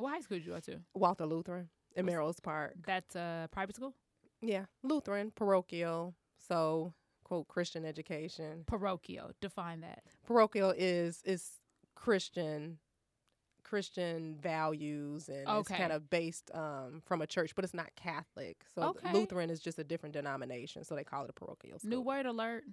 What high school did you go to? Walther Lutheran in Melrose Park. That's a private school. Yeah, Lutheran, parochial. So, quote, Christian education. Parochial. Define that. Parochial is is Christian Christian values and it's kind of based um, from a church, but it's not Catholic. So Okay. Lutheran is just a different denomination, so they call it a parochial school. New word alert.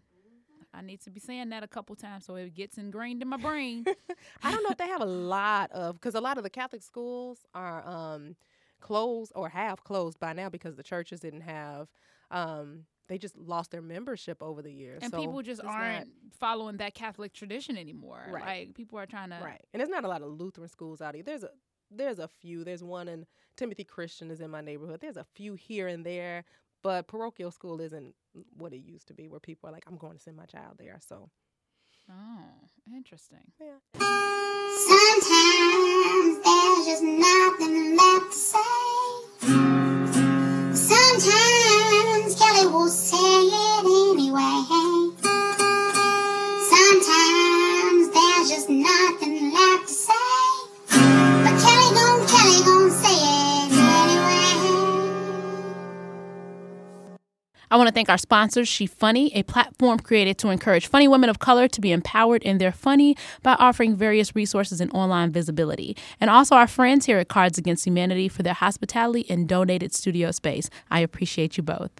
I need to be saying that a couple times so it gets ingrained in my brain. I don't know if they have a lot of because a lot of the Catholic schools are um, closed or have closed by now because the churches didn't have. Um, they just lost their membership over the years, and so people just it's not- aren't following that Catholic tradition anymore. Right. Like people are trying to right. And there's not a lot of Lutheran schools out here. There's a there's a few. There's one in Timothy Christian is in my neighborhood. There's a few here and there, but parochial school isn't what it used to be, where people are like, I'm going to send my child there. So Oh, interesting. yeah. Sometimes there's just nothing left to say. Sometimes Kelly will say I want to thank our sponsors, She Funny, a platform created to encourage funny women of color to be empowered in their funny by offering various resources and online visibility. And also our friends here at Cards Against Humanity for their hospitality and donated studio space. I appreciate you both.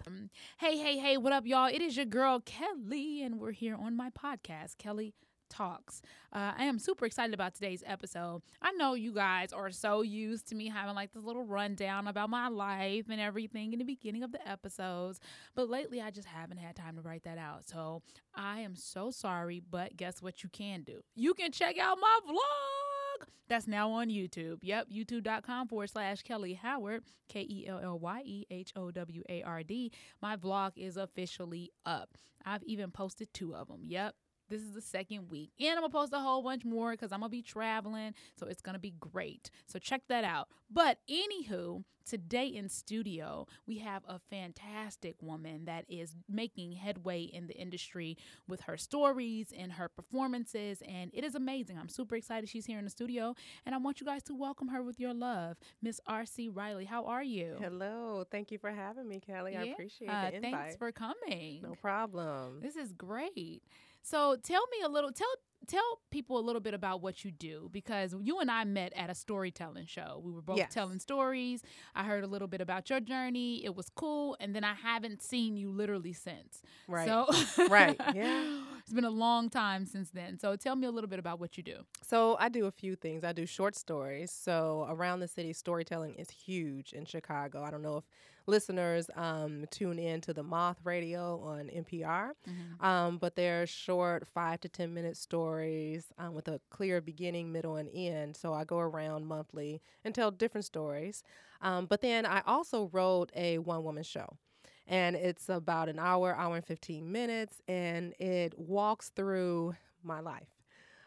Hey, hey, hey, what up, y'all? It is your girl, Kellye, and we're here on my podcast, Kellye Talks. Uh, I am super excited about today's episode. I know you guys are so used to me having like this little rundown about my life and everything in the beginning of the episodes, but lately I just haven't had time to write that out. So I am so sorry, but guess what you can do? You can check out my vlog. That's now on YouTube. Yep, youtube.com forward slash Kellye Howard, K E L L Y E H O W A R D. My vlog is officially up. I've even posted two of them. Yep. This is the second week. And I'm going to post a whole bunch more because I'm going to be traveling. So it's going to be great. So check that out. But anywho, today in studio, we have a fantastic woman that is making headway in the industry with her stories and her performances. And it is amazing. I'm super excited she's here in the studio. And I want you guys to welcome her with your love, Miss R.C. Riley. How are you? Hello. Thank you for having me, Kelly. I Yeah, appreciate uh, the invite. Thanks for coming. no problem. This is great. So tell me a little tell tell people a little bit about what you do because you and I met at a storytelling show. We were both Yes. telling stories. I heard a little bit about your journey. It was cool and then I haven't seen you literally since. Right. So Right, yeah. It's been a long time since then. So tell me a little bit about what you do. So I do a few things. I do short stories. So around the city, storytelling is huge in Chicago. I don't know if listeners um, tune in to the Moth Radio on NPR, um, but they're short five to ten minute stories um, with a clear beginning, middle, and end. So I go around monthly and tell different stories. Um, but then I also wrote a one woman show. And it's about an hour, hour and 15 minutes, and it walks through my life.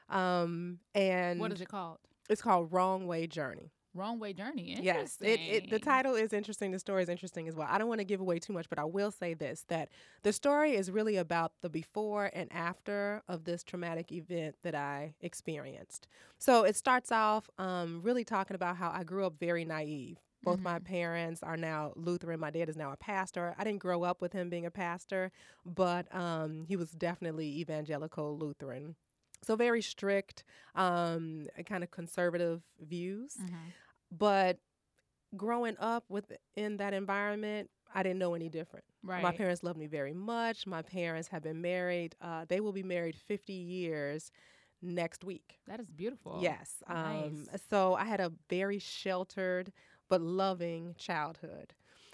Um, and what is it called? it's called Wrong Way Journey. Wrong Way Journey. Yes, it, it the title is interesting. The story is interesting as well. I don't want to give away too much, but I will say this: that the story is really about the before and after of this traumatic event that I experienced. So it starts off um, really talking about how I grew up very naive. Both my parents are now Lutheran. My dad is now a pastor. I didn't grow up with him being a pastor, but um, he was definitely evangelical Lutheran. So very strict, um, kind of conservative views. Mhm. But growing up within that environment, I didn't know any different. Right. My parents loved me very much. My parents have been married. Uh, they will be married 50 years next week. That is beautiful. Yes. Um, nice. So I had a very sheltered but loving childhood.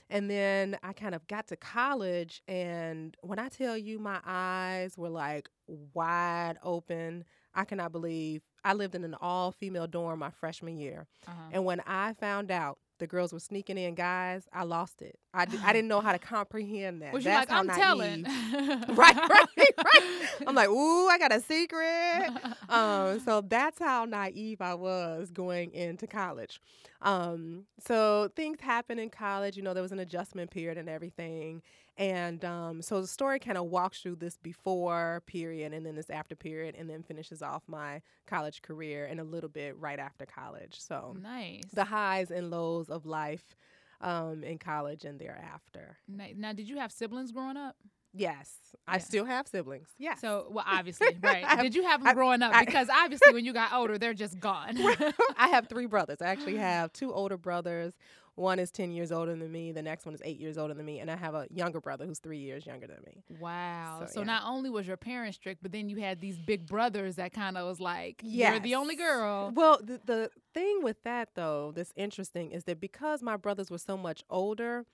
And then I kind of got to college, and when I tell you my eyes were like wide open, I cannot believe I lived in an all female dorm my freshman year. Uh-huh. And when I found out the girls were sneaking in guys, I lost it. I, d- I didn't know how to comprehend that. Was you like, I'm naive. telling. right, right, right. I'm like, ooh, I got a secret. Um, so that's how naive I was going into college. Um, so things happen in college. You know, there was an adjustment period and everything. And um, so the story kind of walks through this before period and then this after period and then finishes off my college career and a little bit right after college. So nice. the highs and lows of life um, in college and thereafter. Ni- Now, did you have siblings growing up? Yes, I still have siblings. Yeah. So, well, obviously, right. Have- did you have them I- growing up? I- because obviously, when you got older, they're just gone. I have three brothers. I actually have two older brothers. One is 10 years older than me. The next one is eight years older than me. And I have a younger brother who's three years younger than me. wow. So, So, yeah. not only was your parents strict, but then you had these big brothers that kind of was like, you're the only girl. Well, the, the thing with that, though, that's interesting is that because my brothers were so much older,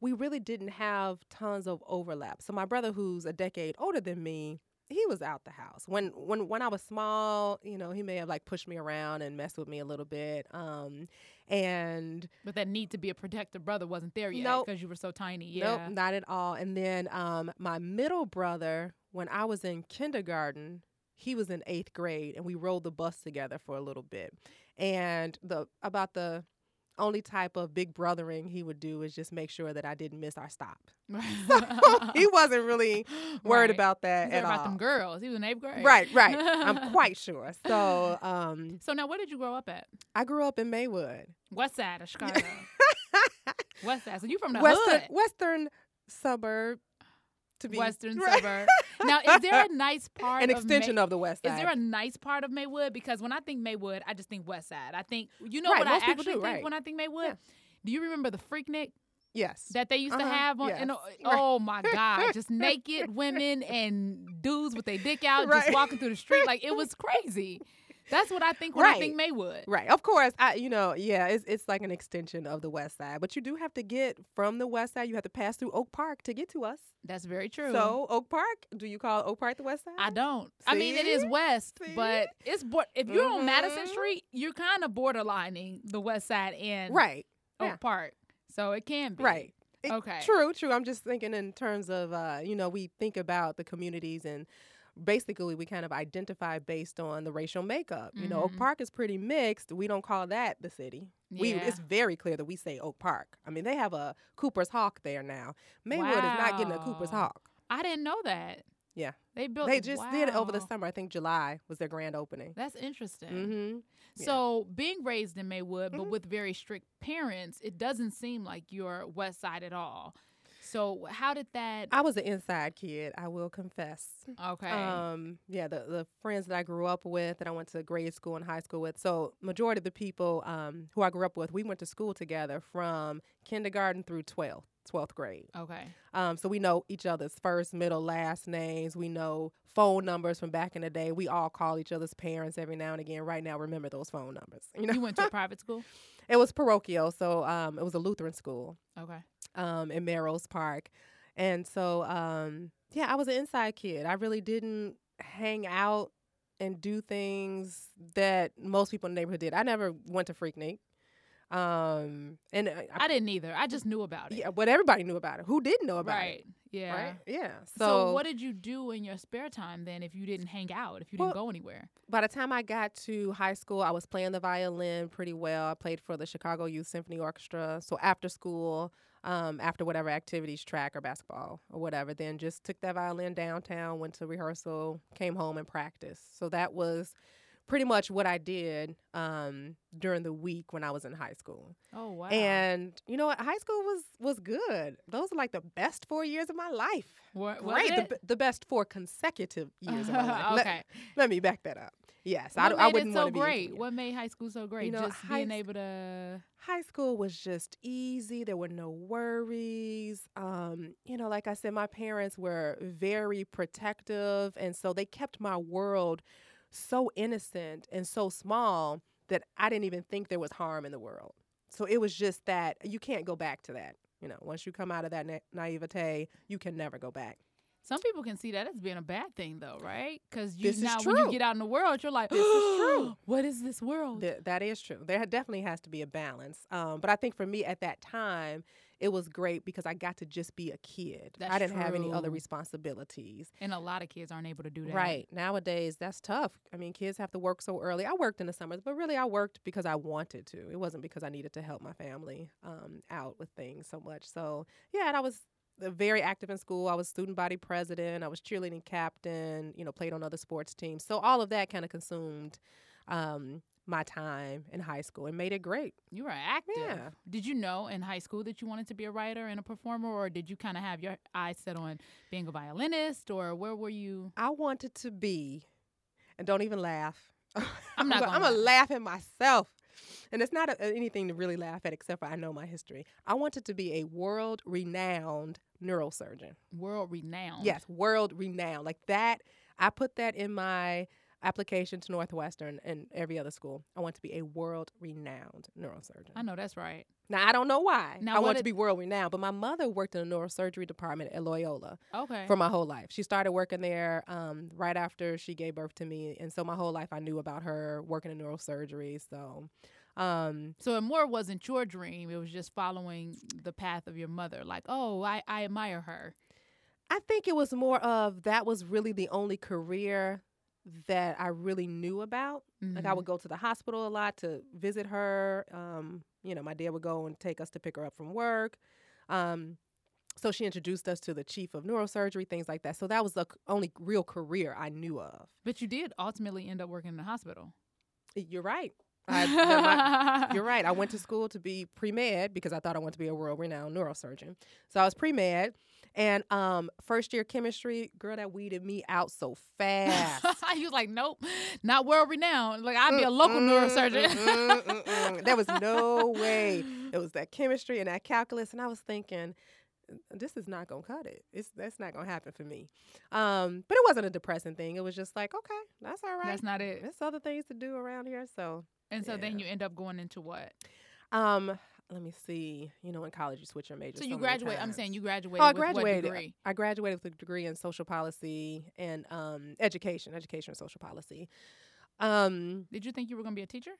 we really didn't have tons of overlap. So my brother, who's a decade older than me, he was out the house when when when I was small. You know, he may have like pushed me around and messed with me a little bit. Um, and But that need to be a protective brother wasn't there yet Nope. because you were so tiny. Yeah. Nope, not at all. And then um, my middle brother, when I was in kindergarten, he was in eighth grade, and we rode the bus together for a little bit. And the about the only type of big brothering he would do is just make sure that I didn't miss our stop. he wasn't really worried Right. about that He's at about all. them girls. He was in eighth grade. Right, right. I'm quite sure. So um, So now, where did you grow up at? I grew up in Maywood, West side of Chicago. West side. So you from the western hood. western suburb. To be Western right. suburb. Now, is there a nice part an of extension May- of the west side. Is there a nice part of Maywood? Because when I think Maywood, I just think West Side. I think you know Right, what I actually do, think right. when I think Maywood. Yeah. Do you remember the Freaknik yes. that they used to Uh-huh, have on? yes. And, oh my God, just naked women and dudes with their dick out, just walking through the street like it was crazy. That's what I think when I think Maywood. Right. Of course, I you know, yeah, it's it's like an extension of the west side. But you do have to get from the west side, you have to pass through Oak Park to get to us. That's very true. So, Oak Park, do you call Oak Park the west side? I don't. I mean, it is west, See? but it's bo- if you're on Madison Mhm. Street, you're kind of borderlining the west side and Right. Oak yeah. Park. So it can be. Right. It- Okay. True, true. I'm just thinking in terms of uh, you know, we think about the communities and basically we kind of identify based on the racial makeup. You know, Oak Mhm. Park is pretty mixed. We don't call that the city. We it's very clear that we say Oak Park. I mean, they have a Cooper's Hawk there now. Maywood is not getting a Cooper's Hawk. I didn't know that. Yeah. They built. They just did it over the summer. I think July was their grand opening. That's interesting. Mm-hmm. yeah. So being raised in Maywood, but Mhm. with very strict parents, it doesn't seem like you're West Side at all. So how did that? I was an inside kid. I will confess. okay. Um, yeah, the the friends that I grew up with, that I went to grade school and high school with. So majority of the people um, who I grew up with, we went to school together from kindergarten through 12th, 12th grade. okay. Um, so we know each other's first, middle, last names. We know phone numbers from back in the day. We all call each other's parents every now and again. Right now, remember those phone numbers. You know, You went to a private school. it was parochial, so um, it was a Lutheran school. Okay. Um, in Melrose Park. And so, um, yeah, I was an inside kid. I really didn't hang out and do things that most people in the neighborhood did. I never went to Freaknik. Um, and I, I didn't either. I just knew about it. yeah, but everybody knew about it. Who didn't know about right. it? Yeah. Right? Yeah. So, So, what did you do in your spare time then if you didn't hang out, if you didn't go anywhere? by the time I got to high school, I was playing the violin pretty well. I played for the Chicago Youth Symphony Orchestra. So after school, um, after whatever activities, track or basketball or whatever, then just took that violin downtown, went to rehearsal, came home and practiced. So that was pretty much what I did um, during the week when I was in high school. Oh wow. And you know what? High school was was good. Those are like the best four years of my life. What, Great, the, the best four consecutive years of my life. Let- okay. let me back that up. Yes, I, what d- made I wouldn't it so want to be. great? What made high school so great? You know, just high being able to. High school was just easy. There were no worries. Um, you know, like I said, my parents were very protective, and so they kept my world so innocent and so small that I didn't even think there was harm in the world. So it was just that you can't go back to that. You know, once you come out of that na- naivete, you can never go back. Some people can see that as being a bad thing, though, right? Because you This now when you get out in the world, you're like, This is true. What is this world? Th- that is true. There definitely has to be a balance. Um, but I think for me at that time, it was great because I got to just be a kid. I didn't have any other responsibilities. and a lot of kids aren't able to do that. Right. Nowadays, that's tough. I mean, kids have to work so early. I worked in the summers, but really I worked because I wanted to. It wasn't because I needed to help my family um, out with things so much. So, yeah, and I was very active in school. I was student body president. I was cheerleading captain, you know, played on other sports teams. So, all of that kind of consumed um, my time in high school and made it great. You were active. Yeah. Did you know in high school that you wanted to be a writer and a performer, or did you kind of have your eyes set on being a violinist, or where were you? I wanted to be, and don't even laugh. I'm not gonna- gonna I'm laugh. laugh at myself, and it's not a, anything to really laugh at, except for I know my history. I wanted to be a world-renowned neurosurgeon. World renowned. Yes, world renowned. Like that. I put that in my application to Northwestern and every other school. I want to be a world renowned neurosurgeon. I know that's right. Now I don't know why. Now, I want to be world renowned, but my mother worked in the neurosurgery department at Loyola Okay. for my whole life. She started working there um, right after she gave birth to me, and so my whole life I knew about her working in neurosurgery. So, um, so it more wasn't your dream; it was just following the path of your mother. Like, oh, I, I admire her. I think it was more of that was really the only career that I really knew about. Like I would go to the hospital a lot to visit her. Um, you know, my dad would go and take us to pick her up from work. Um, so she introduced us to the chief of neurosurgery, things like that. So that was the only real career I knew of. But you did ultimately end up working in the hospital. You're right. I, You're right. I went to school to be pre med because I thought I wanted to be a world renowned neurosurgeon. So I was pre med. And um, first year chemistry, girl, that weeded me out so fast. you was like, nope, not world renowned. Like I'd be a local neurosurgeon. Mm, mm, mm. There was no way. It was that chemistry and that calculus. And I was thinking, this is not gonna cut it. It's that's not gonna happen for me. Um, but it wasn't a depressing thing. It was just like, okay, that's all right. That's not it. There's other things to do around here. So And so then you end up going into what? Um, let me see. You know, in college you switch your major. So you graduate. I'm saying you graduated. Oh, I with what graduated. degree? I graduated with a degree in social policy and um, education, education and social policy. Um, Did you think you were going to be a teacher?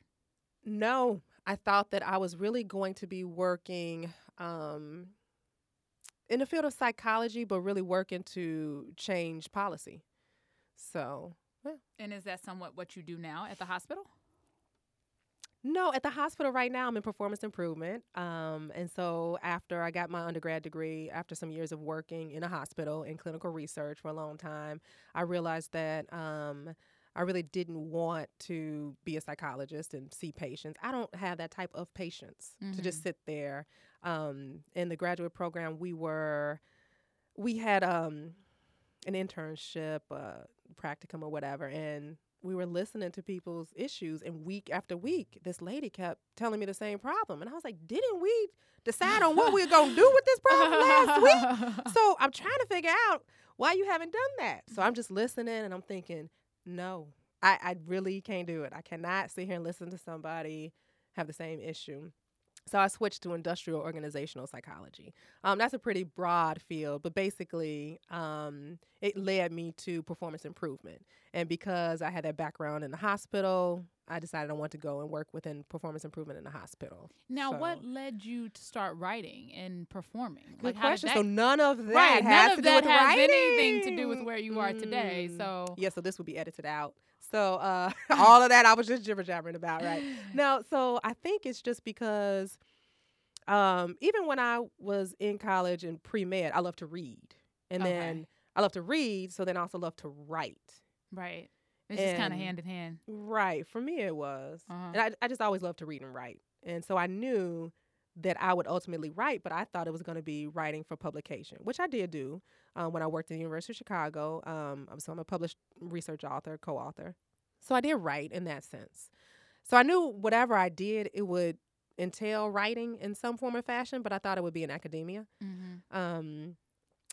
no, I thought that I was really going to be working um, in the field of psychology, but really working to change policy. So And is that somewhat what you do now at the hospital? No, at the hospital right now, I'm in performance improvement. Um, and so after I got my undergrad degree, after some years of working in a hospital in clinical research for a long time, I realized that um, I really didn't want to be a psychologist and see patients. I don't have that type of patience to just sit there. Um, in the graduate program, we were, we had um, an internship, uh, practicum or whatever, and we were listening to people's issues and week after week this lady kept telling me the same problem. And i was like didn't we decide on what we were going to do with this problem last week? So i'm trying to figure out why you haven't done that. So i'm just listening and i'm thinking no i, I really can't do it. I cannot sit here and listen to somebody have the same issue so I switched to industrial organizational psychology. Um, that's a pretty broad field, but basically, um, it led me to performance improvement. And because I had that background in the hospital, I decided I wanted to go and work within performance improvement in the hospital. Now, So- what led you to start writing and performing? Good did question. that- so none of that right, has none to of do that with has writing. anything to do with where you are today. Mm. So yeah, so this would be edited out. So uh, all of that I was just jibber jabbering about, right? No, so I think it's just because um, even when I was in college and pre med, I love to read. And Okay. then I love to read, so then I also love to write. right, it's just kind of hand in hand. Right. For me, it was. Uh-huh. And I, I just always loved to read and write. And so I knew that I would ultimately write, but I thought it was going to be writing for publication, which I did do um, when I worked at the University of Chicago. Um, so I'm a published research author, co author. So I did write in that sense. So I knew whatever I did, it would entail writing in some form or fashion, but I thought it would be in academia. hmm Um,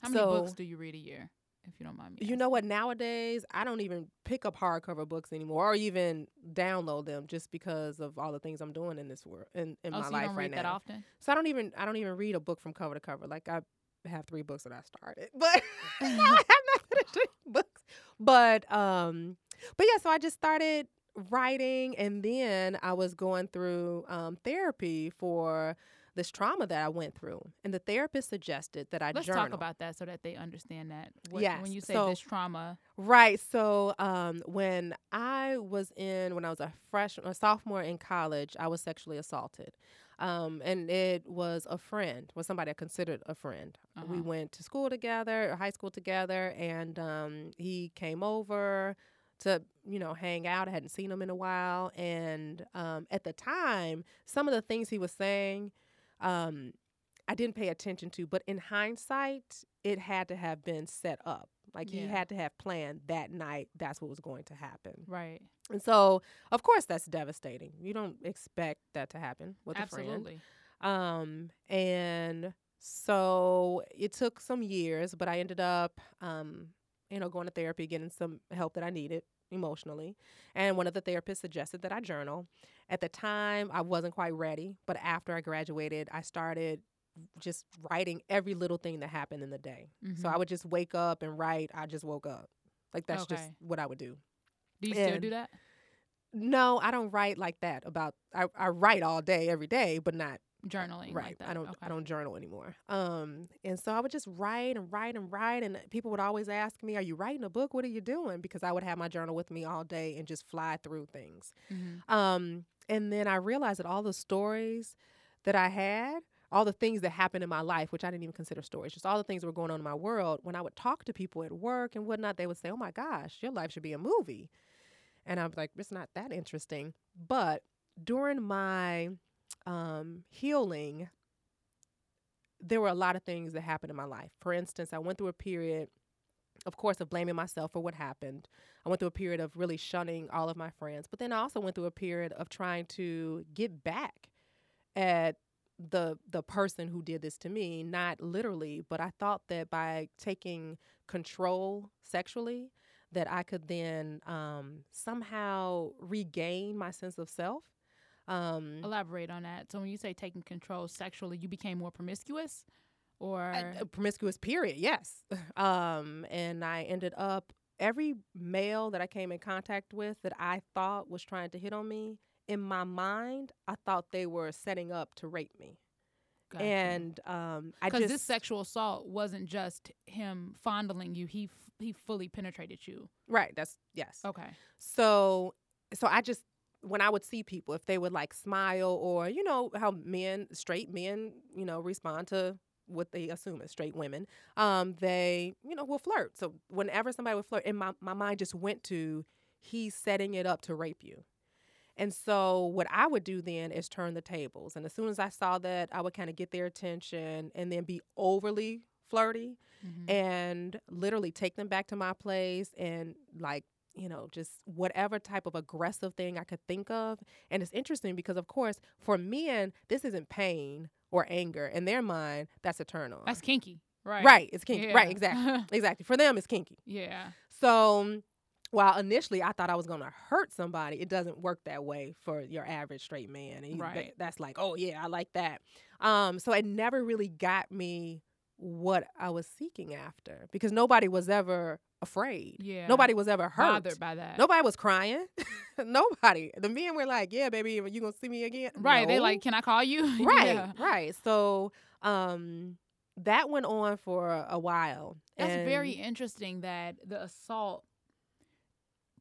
How many so- books do you read a year, if you don't mind me? You know what? Nowadays, I don't even pick up hardcover books anymore, or even download them, just because of all the things I'm doing in this world in, in? Oh, my so life right read that now. often? So I don't even I don't even read a book from cover to cover. Like I have three books that I started, but I have not reading books. But um, but yeah, so I just started writing, and then I was going through um, therapy for this trauma that I went through, and the therapist suggested that I Let's journal. talk about that so that they understand that. What, Yes, When you say so- this trauma, Right. So um, when I was in, when I was a freshman, a sophomore in college, I was sexually assaulted. Um, and it was a friend, was somebody I considered a friend. We Uh-huh. went to school together, high school together, and um, he came over to, you know, hang out. I hadn't seen him in a while. And um, at the time, some of the things he was saying, um, I didn't pay attention to. But in hindsight, it had to have been set up. Like he had to have planned that night. That's what was going to happen. right? And so, of course, that's devastating. You don't expect that to happen with a friend. Absolutely. Um, and so it took some years, but I ended up, um, you know, going to therapy, getting some help that I needed emotionally. And one of the therapists suggested that I journal. At the time, I wasn't quite ready, but after I graduated, I started just writing every little thing that happened in the day. So Mhm. I would just wake up and write. I just woke up. Like that's just what I would do. Do you still do that? No, I don't write like that about I, I write all day every day, but not Journaling, right. Like that. I don't Okay. I don't journal anymore. Um and so I would just write and write and write and people would always ask me, Are you writing a book? What are you doing? Because I would have my journal with me all day and just fly through things. Mhm. Um and then I realized that all the stories that I had, all the things that happened in my life, which I didn't even consider stories, just all the things that were going on in my world, when I would talk to people at work and whatnot, they would say, Oh my gosh, your life should be a movie. And I'm like, it's not that interesting. But during my um, healing, there were a lot of things that happened in my life. For instance, I went through a period, of course, of blaming myself for what happened. I went through a period of really shunning all of my friends. But then I also went through a period of trying to get back at the the person who did this to me not literally but i thought that by taking control sexually that i could then um, somehow regain my sense of self um, Elaborate on that. So when you say taking control sexually, you became more promiscuous, or a, a promiscuous period yes um and i ended up every male that i came in contact with that i thought was trying to hit on me in my mind i thought they were setting up to rape me Gotcha. and um i because this sexual assault wasn't just him fondling you; he f- he fully penetrated you. right that's yes Okay. so so i just when i would see people if they would like smile or you know how men straight men you know respond to what they assume is straight women um they you know will flirt so whenever somebody would flirt and my, my mind just went to he's setting it up to rape you and so what i would do then is turn the tables and as soon as i saw that i would kind of get their attention and then be overly flirty Mhm. and literally take them back to my place and like you know just whatever type of aggressive thing i could think of and it's interesting because of course for men this isn't pain or anger in their mind that's a turn on That's kinky, right? right it's kinky right exactly exactly for them it's kinky yeah. so while initially I thought I was going to hurt somebody, it doesn't work that way for your average straight man. And Right. that's like, oh yeah, I like that. Um, so it never really got me what I was seeking after because nobody was ever afraid. Yeah. Nobody was ever hurt. bothered by that. Nobody was crying. nobody. The men were like, yeah, baby, you gonna see me again? Right. They No. like, can I call you? right, Yeah. right. So um, that went on for a while. That's very interesting that the assault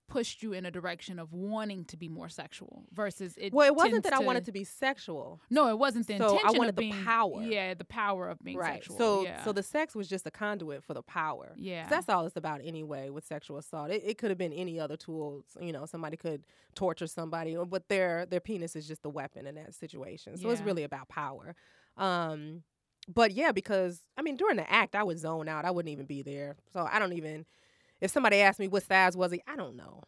pushed you in a direction of wanting to be more sexual versus it. Well, it wasn't that I wanted to be sexual. No, it wasn't the So I wanted of the power. Yeah, the power of being right. sexual. So yeah. so the sex was just a conduit for the power. yeah. That's all it's about anyway with sexual assault. It, it could have been any other tool. You know, somebody could torture somebody, but their their penis is just the weapon in that situation. So it's really about power. Um, but yeah, because I mean, during the act, I would zone out. I wouldn't even be there. So I don't even. If somebody asked me what size was he, I don't know.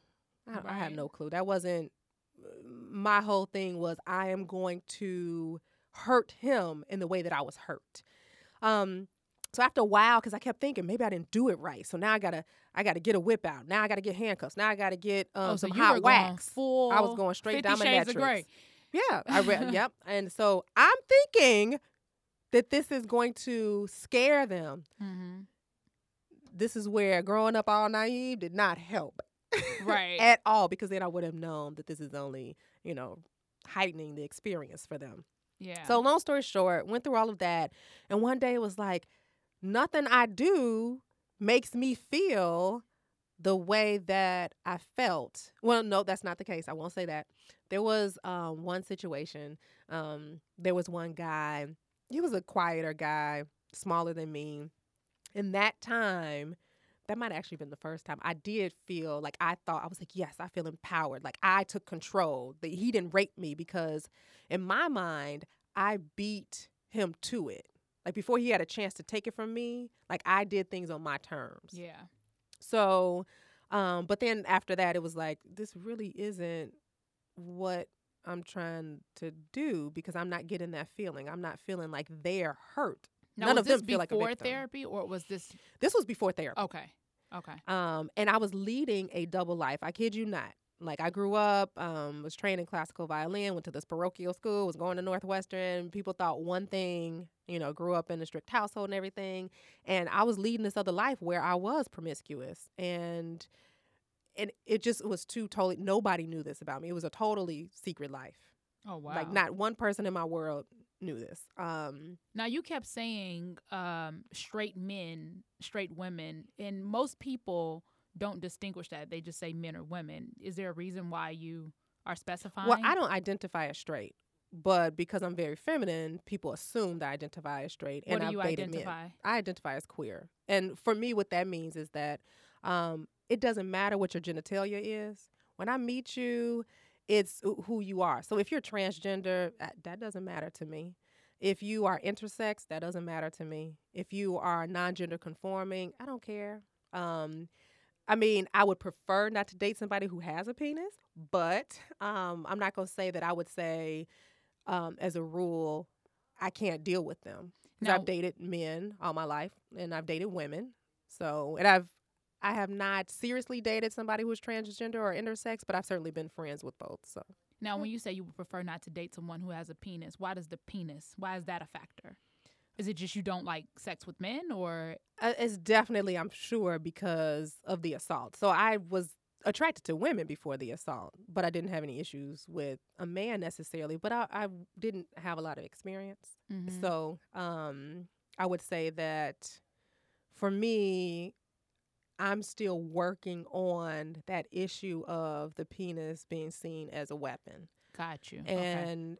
I, I have no clue. That wasn't my whole thing. Was I am going to hurt him in the way that I was hurt. Um, so after a while, because I kept thinking maybe I didn't do it right, so now I gotta I gotta get a whip out. Now I gotta get handcuffs. Now I gotta get um, oh, so some hot wax. full. I was going straight 50 dominatrix. Shades of Grey. Yeah, I read. yep. And so I'm thinking that this is going to scare them. Mm-hmm. This is where growing up all naive did not help Right. at all because then I would have known that this is only, you know, heightening the experience for them. yeah. So long story short, went through all of that and one day it was like nothing I do makes me feel the way that I felt. Well, no, that's not the case. I won't say that. There was um, one situation. Um, there was one guy. He was a quieter guy, smaller than me. And that time, that might have actually been the first time I did feel like I thought I was like, yes, I feel empowered. Like I took control. That he didn't rape me because in my mind, I beat him to it. Like before he had a chance to take it from me, like I did things on my terms. yeah. So, um, but then after that, it was like, this really isn't what I'm trying to do because I'm not getting that feeling. I'm not feeling like they're hurt. Now, None of them this feel like a before victim. therapy, or was this This was before therapy. okay? Okay. Um, and I was leading a double life. I kid you not. Like I grew up, um, was trained in classical violin, went to this parochial school, was going to Northwestern. People thought one thing, you know, grew up in a strict household and everything. And I was leading this other life where I was promiscuous. And and it just was too totally nobody knew this about me. It was a totally secret life. Oh wow. Like not one person in my world knew this. Um Now you kept saying um, straight men, straight women, and most people don't distinguish that. They just say men or women. Is there a reason why you are specifying? Well, I don't identify as straight, but because I'm very feminine, people assume that I identify as straight. What and do I've you men. identify? I identify as queer, and for me, what that means is that um, it doesn't matter what your genitalia is. When I meet you, it's who- you are. So if you're transgender, that, that doesn't matter to me. If you are intersex, that doesn't matter to me. If you are non-gender conforming, I don't care. Um, I mean, I would prefer not to date somebody who has a penis, but um, I'm not going to say that I would say, um, as a rule, I can't deal with them. Because I've dated men all my life, and I've dated women. So, and I've I have not seriously dated somebody who's transgender or intersex, but I've certainly been friends with both. So, Now, when you say you would prefer not to date someone who has a penis, why does the penis? Why is that a factor? Is it just you don't like sex with men, or uh, it's definitely, I'm sure, because of the assault. So, I was attracted to women before the assault, but I didn't have any issues with a man necessarily. But I, I didn't have a lot of experience. Mhm. So um, I would say that for me, I'm still working on that issue of the penis being seen as a weapon. got you? okay. And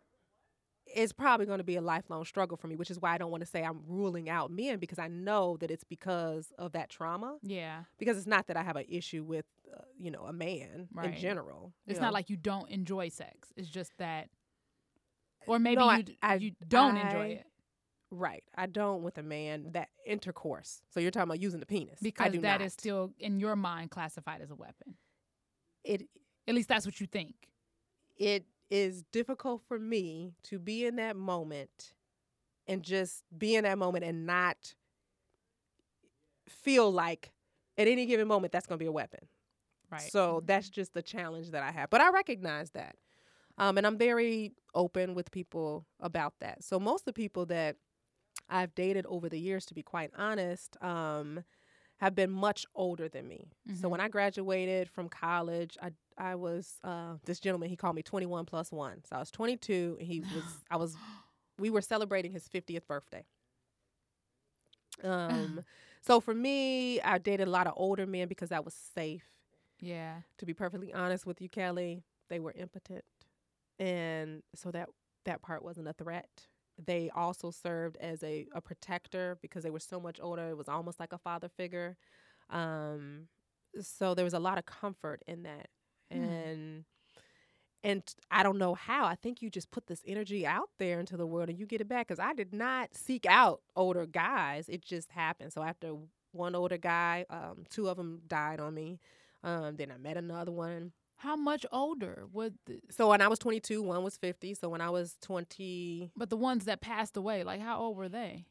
it's probably going to be a lifelong struggle for me, which is why I don't want to say I'm ruling out men because I know that it's because of that trauma. Yeah, Because it's not that I have an issue with, uh, you know, a man Right. in general. you it's know. not like you don't enjoy sex. It's just that, or maybe No, I- you you don't enjoy it Right. I don't with a man that intercourse. So you're talking about using the penis. Because that not. is still in your mind classified as a weapon. it At least that's what you think. it is difficult for me to be in that moment and just be in that moment and not feel like at any given moment that's going to be a weapon. Right. So that's just the challenge that I have. But I recognize that. Um, and I'm very open with people about that. So most of the people that I've dated over the years, to be quite honest, um, have been much older than me. So Mhm. when I graduated from college, I I was uh, this gentleman. He called me 21 plus one. So I was 22, and he was I was we were celebrating his 50th birthday. Um, so for me, I dated a lot of older men because that was safe yeah. to be perfectly honest with you, Kelly, they were impotent, and so that that part wasn't a threat. They also served as a, a protector because they were so much older. It was almost like a father figure. Um, so there was a lot of comfort in that, Hmm. and and I don't know how. I think you just put this energy out there into the world and you get it back. Because I did not seek out older guys; it just happened. So after one older guy, um, two of them died on me. Um, then I met another one. How much older would the, So when I was 22, one was 50. So when I was 20, but the ones that passed away, like how old were they?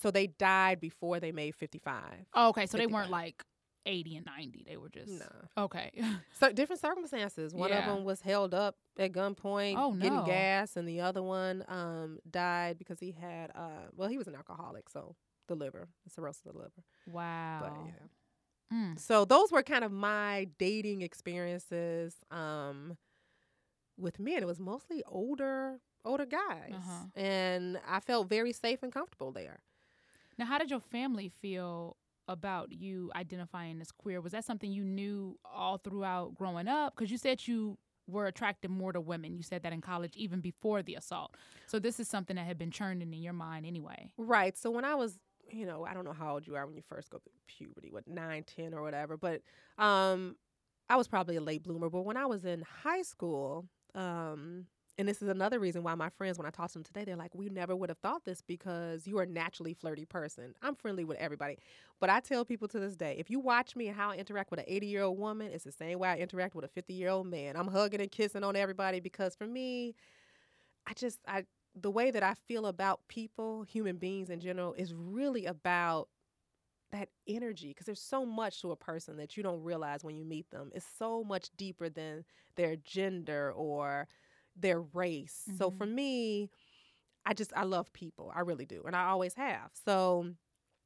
so they died before they made 55. Oh, okay, so they weren't like 80 and 90. They were just No. Okay. So different circumstances. One Yeah. of them was held up at gunpoint, Oh, getting gas, and the other one um, died because he had, uh, well, he was an alcoholic, so the liver, the cirrhosis of the liver. Wow. But yeah. Mm. So those were kind of my dating experiences um, with men. It was mostly older older guys, Uh-huh. and I felt very safe and comfortable there. Now, how did your family feel about you identifying as queer? Was that something you knew all throughout growing up? Because you said you were attracted more to women. You said that in college, even before the assault. So this is something that had been churning in your mind anyway. Right. So when I was, you know, I don't know how old you are when you first go through puberty, what nine, ten, or whatever, but um, I was probably a late bloomer. But when I was in high school, um, and this is another reason why my friends, when I talk to them today, they're like, "We never would have thought this because you are a naturally flirty person." I'm friendly with everybody, but I tell people to this day, if you watch me and how I interact with an 80 year old woman, it's the same way I interact with a 50 year old man. I'm hugging and kissing on everybody because for me, I just I the way that I feel about people, human beings in general, is really about that energy because there's so much to a person that you don't realize when you meet them. It's so much deeper than their gender or their race. So Mhm. for me, I just I love people. I really do. And I always have. So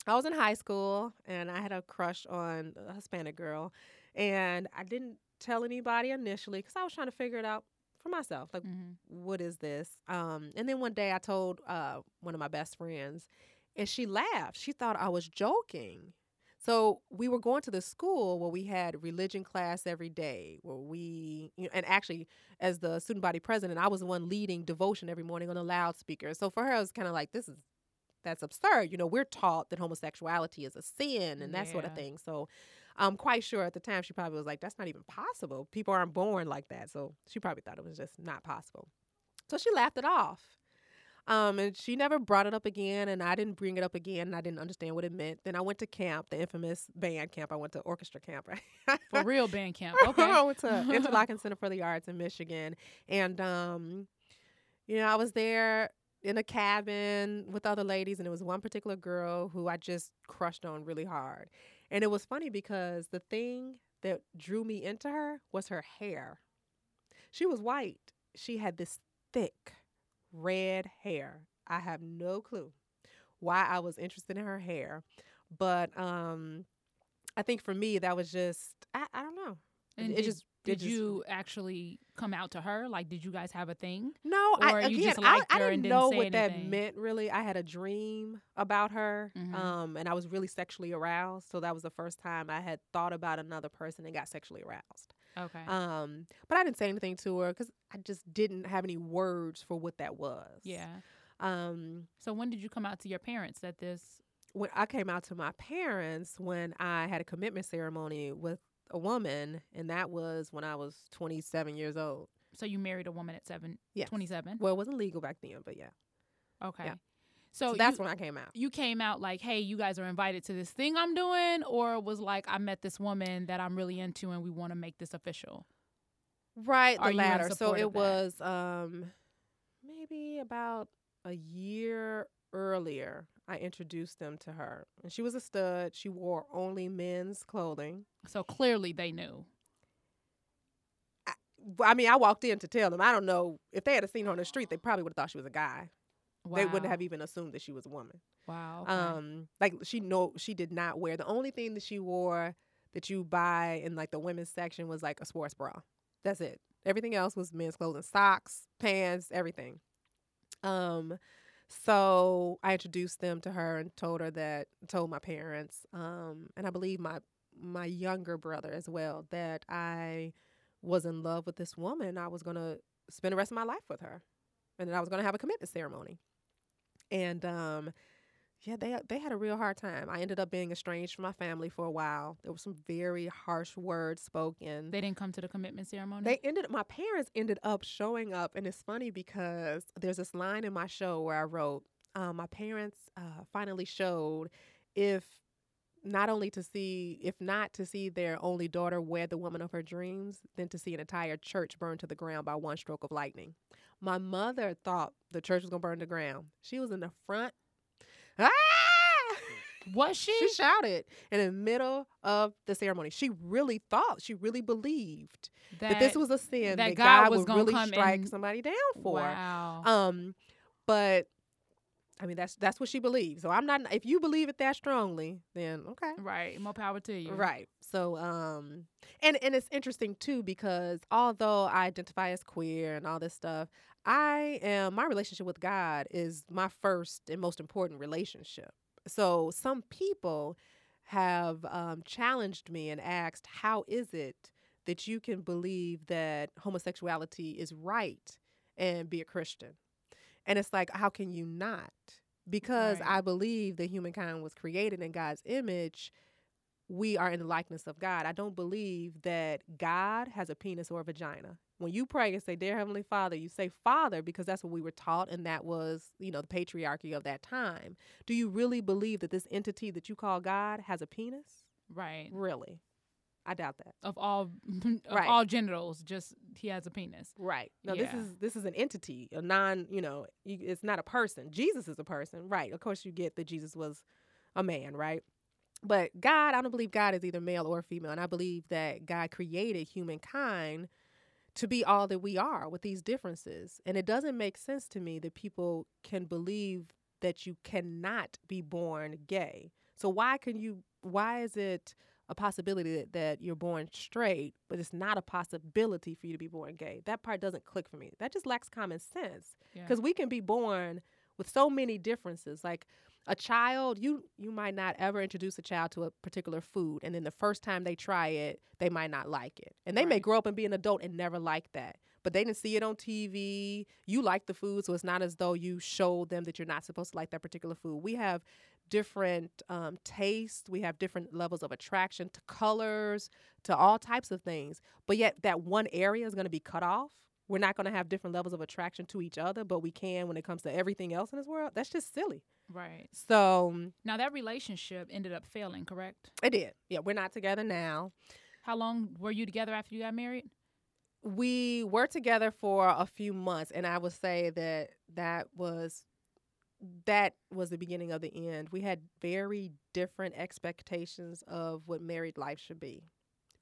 I was in high school and I had a crush on a Hispanic girl and I didn't tell anybody initially cuz I was trying to figure it out for myself. Like hmm what is this? Um, and then one day I told uh, one of my best friends, and she laughed. She thought I was joking. So we were going to the school where we had religion class every day, where we, you know, and actually, as the student body president, I was the one leading devotion every morning on a loudspeaker. So for her, it was kind of like, this is, that's absurd. You know, we're taught that homosexuality is a sin and that sort of thing. So I'm quite sure at the time she probably was like, that's not even possible. People aren't born like that. So she probably thought it was just not possible. So she laughed it off. Um, and she never brought it up again, and I didn't bring it up again, and I didn't understand what it meant. Then I went to camp, the infamous band camp. I went to orchestra camp, right? For real band camp. Okay. I went to Interlochen Center for the Arts in Michigan, and um, you know, I was there in a cabin with other ladies, and it was one particular girl who I just crushed on really hard. And it was funny because the thing that drew me into her was her hair. She was white. She had this thick red hair. I have no clue why I was interested in her hair, but um, I think for me that was just I, I don't know. And it did, just it did just- you actually come out to her? Like, did you guys have a thing? No, Or I, you again, I, I didn't didn't know what that meant really. I had a dream about her, Mhm. um, and I was really sexually aroused. So that was the first time I had thought about another person and got sexually aroused. Okay. Um, but I didn't say anything to her because I just didn't have any words for what that was. yeah. Um, So when did you come out to your parents that this? when I came out to my parents when I had a commitment ceremony with a woman, and that was when I was 27 years old. So you married a woman at seven, Yes. 27? Well, it wasn't legal back then, but yeah. Okay. yeah. So, So, that's you, when I came out. you came out like, hey, you guys are invited to this thing I'm doing, or was like, I met this woman that I'm really into and we want to make this official? Right, Are the latter. So it was um maybe about a year earlier I introduced them to her. And she was a stud. She wore only men's clothing. So clearly they knew. Well, I mean, I walked in to tell them. I don't know if they had seen her on the street, they probably would have thought she was a guy. They wouldn't have even assumed that she was a woman. Wow. okay. Um, like she no, she did not wear. The only thing that she wore that you buy in like the women's section was like a sports bra. That's it. Everything else was men's clothing, socks, pants, everything. Um, so I introduced them to her and told her that told my parents, um, and I believe my my younger brother as well that I was in love with this woman. I was gonna spend the rest of my life with her, and that I was gonna have a commitment ceremony. And um, yeah, they they had a real hard time. I ended up being estranged from my family for a while. There were some very harsh words spoken. they didn't come to the commitment ceremony. They ended my parents ended up showing up and it's funny because there's this line in my show where I wrote, um, my parents uh, finally showed if not only to see if not to see their only daughter wed the woman of her dreams, then to see an entire church burned to the ground by one stroke of lightning. My mother thought the church was gonna burn to the ground. She was in the front. Ah! was she? She shouted in the middle of the ceremony. She really thought, she really believed that, this was a sin that that, God God, was would really strike somebody down for. Wow. Um, but I mean, that's that's what she believes. So I'm not. If you believe it that strongly, then okay. Right. More power to you. Right. So, um, and and it's interesting too because although I identify as queer and all this stuff, I am my relationship with God is my first and most important relationship. So some people have um, challenged me and asked, "How is it that you can believe that homosexuality is right and be a Christian?" And it's like, how can you not? Because Right. I believe that humankind was created in God's image. We are in the likeness of God. I don't believe that God has a penis or a vagina. When you pray and say, Dear Heavenly Father, you say Father because that's what we were taught and that was, you know, the patriarchy of that time. Do you really believe that this entity that you call God has a penis? Right. Really? I doubt that. Of all of Right. all genitals, just he has a penis. Right. No, this is this is an entity, a non. You know, you, it's not a person. Jesus is a person, right? Of course, you get that Jesus was a man, right? But God, I don't believe God is either male or female, and I believe that God created humankind to be all that we are with these differences, and it doesn't make sense to me that people can believe that you cannot be born gay. So why can you? Why is it? A possibility that, that you're born straight, but it's not a possibility for you to be born gay. That part doesn't click for me. That just lacks common sense. Yeah. Because we can be born with so many differences. Like a child, you you might not ever introduce a child to a particular food, and then the first time they try it, they might not like it, and they may grow up and be an adult and never like that. But they didn't see it on TV. You like the food, so it's not as though you showed them that you're not supposed to like that particular food. We have different um, tastes. We have different levels of attraction to colors, to all types of things. But yet, that one area is going to be cut off. We're not going to have different levels of attraction to each other, but we can when it comes to everything else in this world. That's just silly. Right. So mm, Now that relationship ended up failing, correct? it did. Yeah, we're not together now. How long were you together after you got married? We were together for a few months, and I would say that that was that was the beginning of the end. We had very different expectations of what married life should be.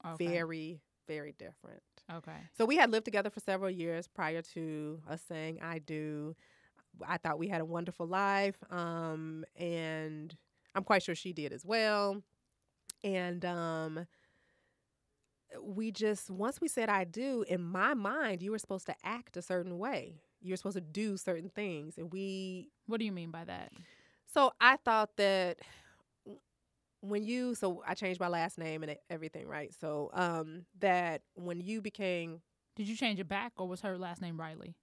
Okay. Very, very different. Okay. So we had lived together for several years prior to us saying I do. I thought we had a wonderful life, um, and I'm quite sure she did as well. And um, we just once we said I do, in my mind, you were supposed to act a certain way. You were supposed to do certain things, and we What do you mean by that? so I thought that when you so I changed my last name and everything, right? So um that when you became Did you change it back or was her last name Riley?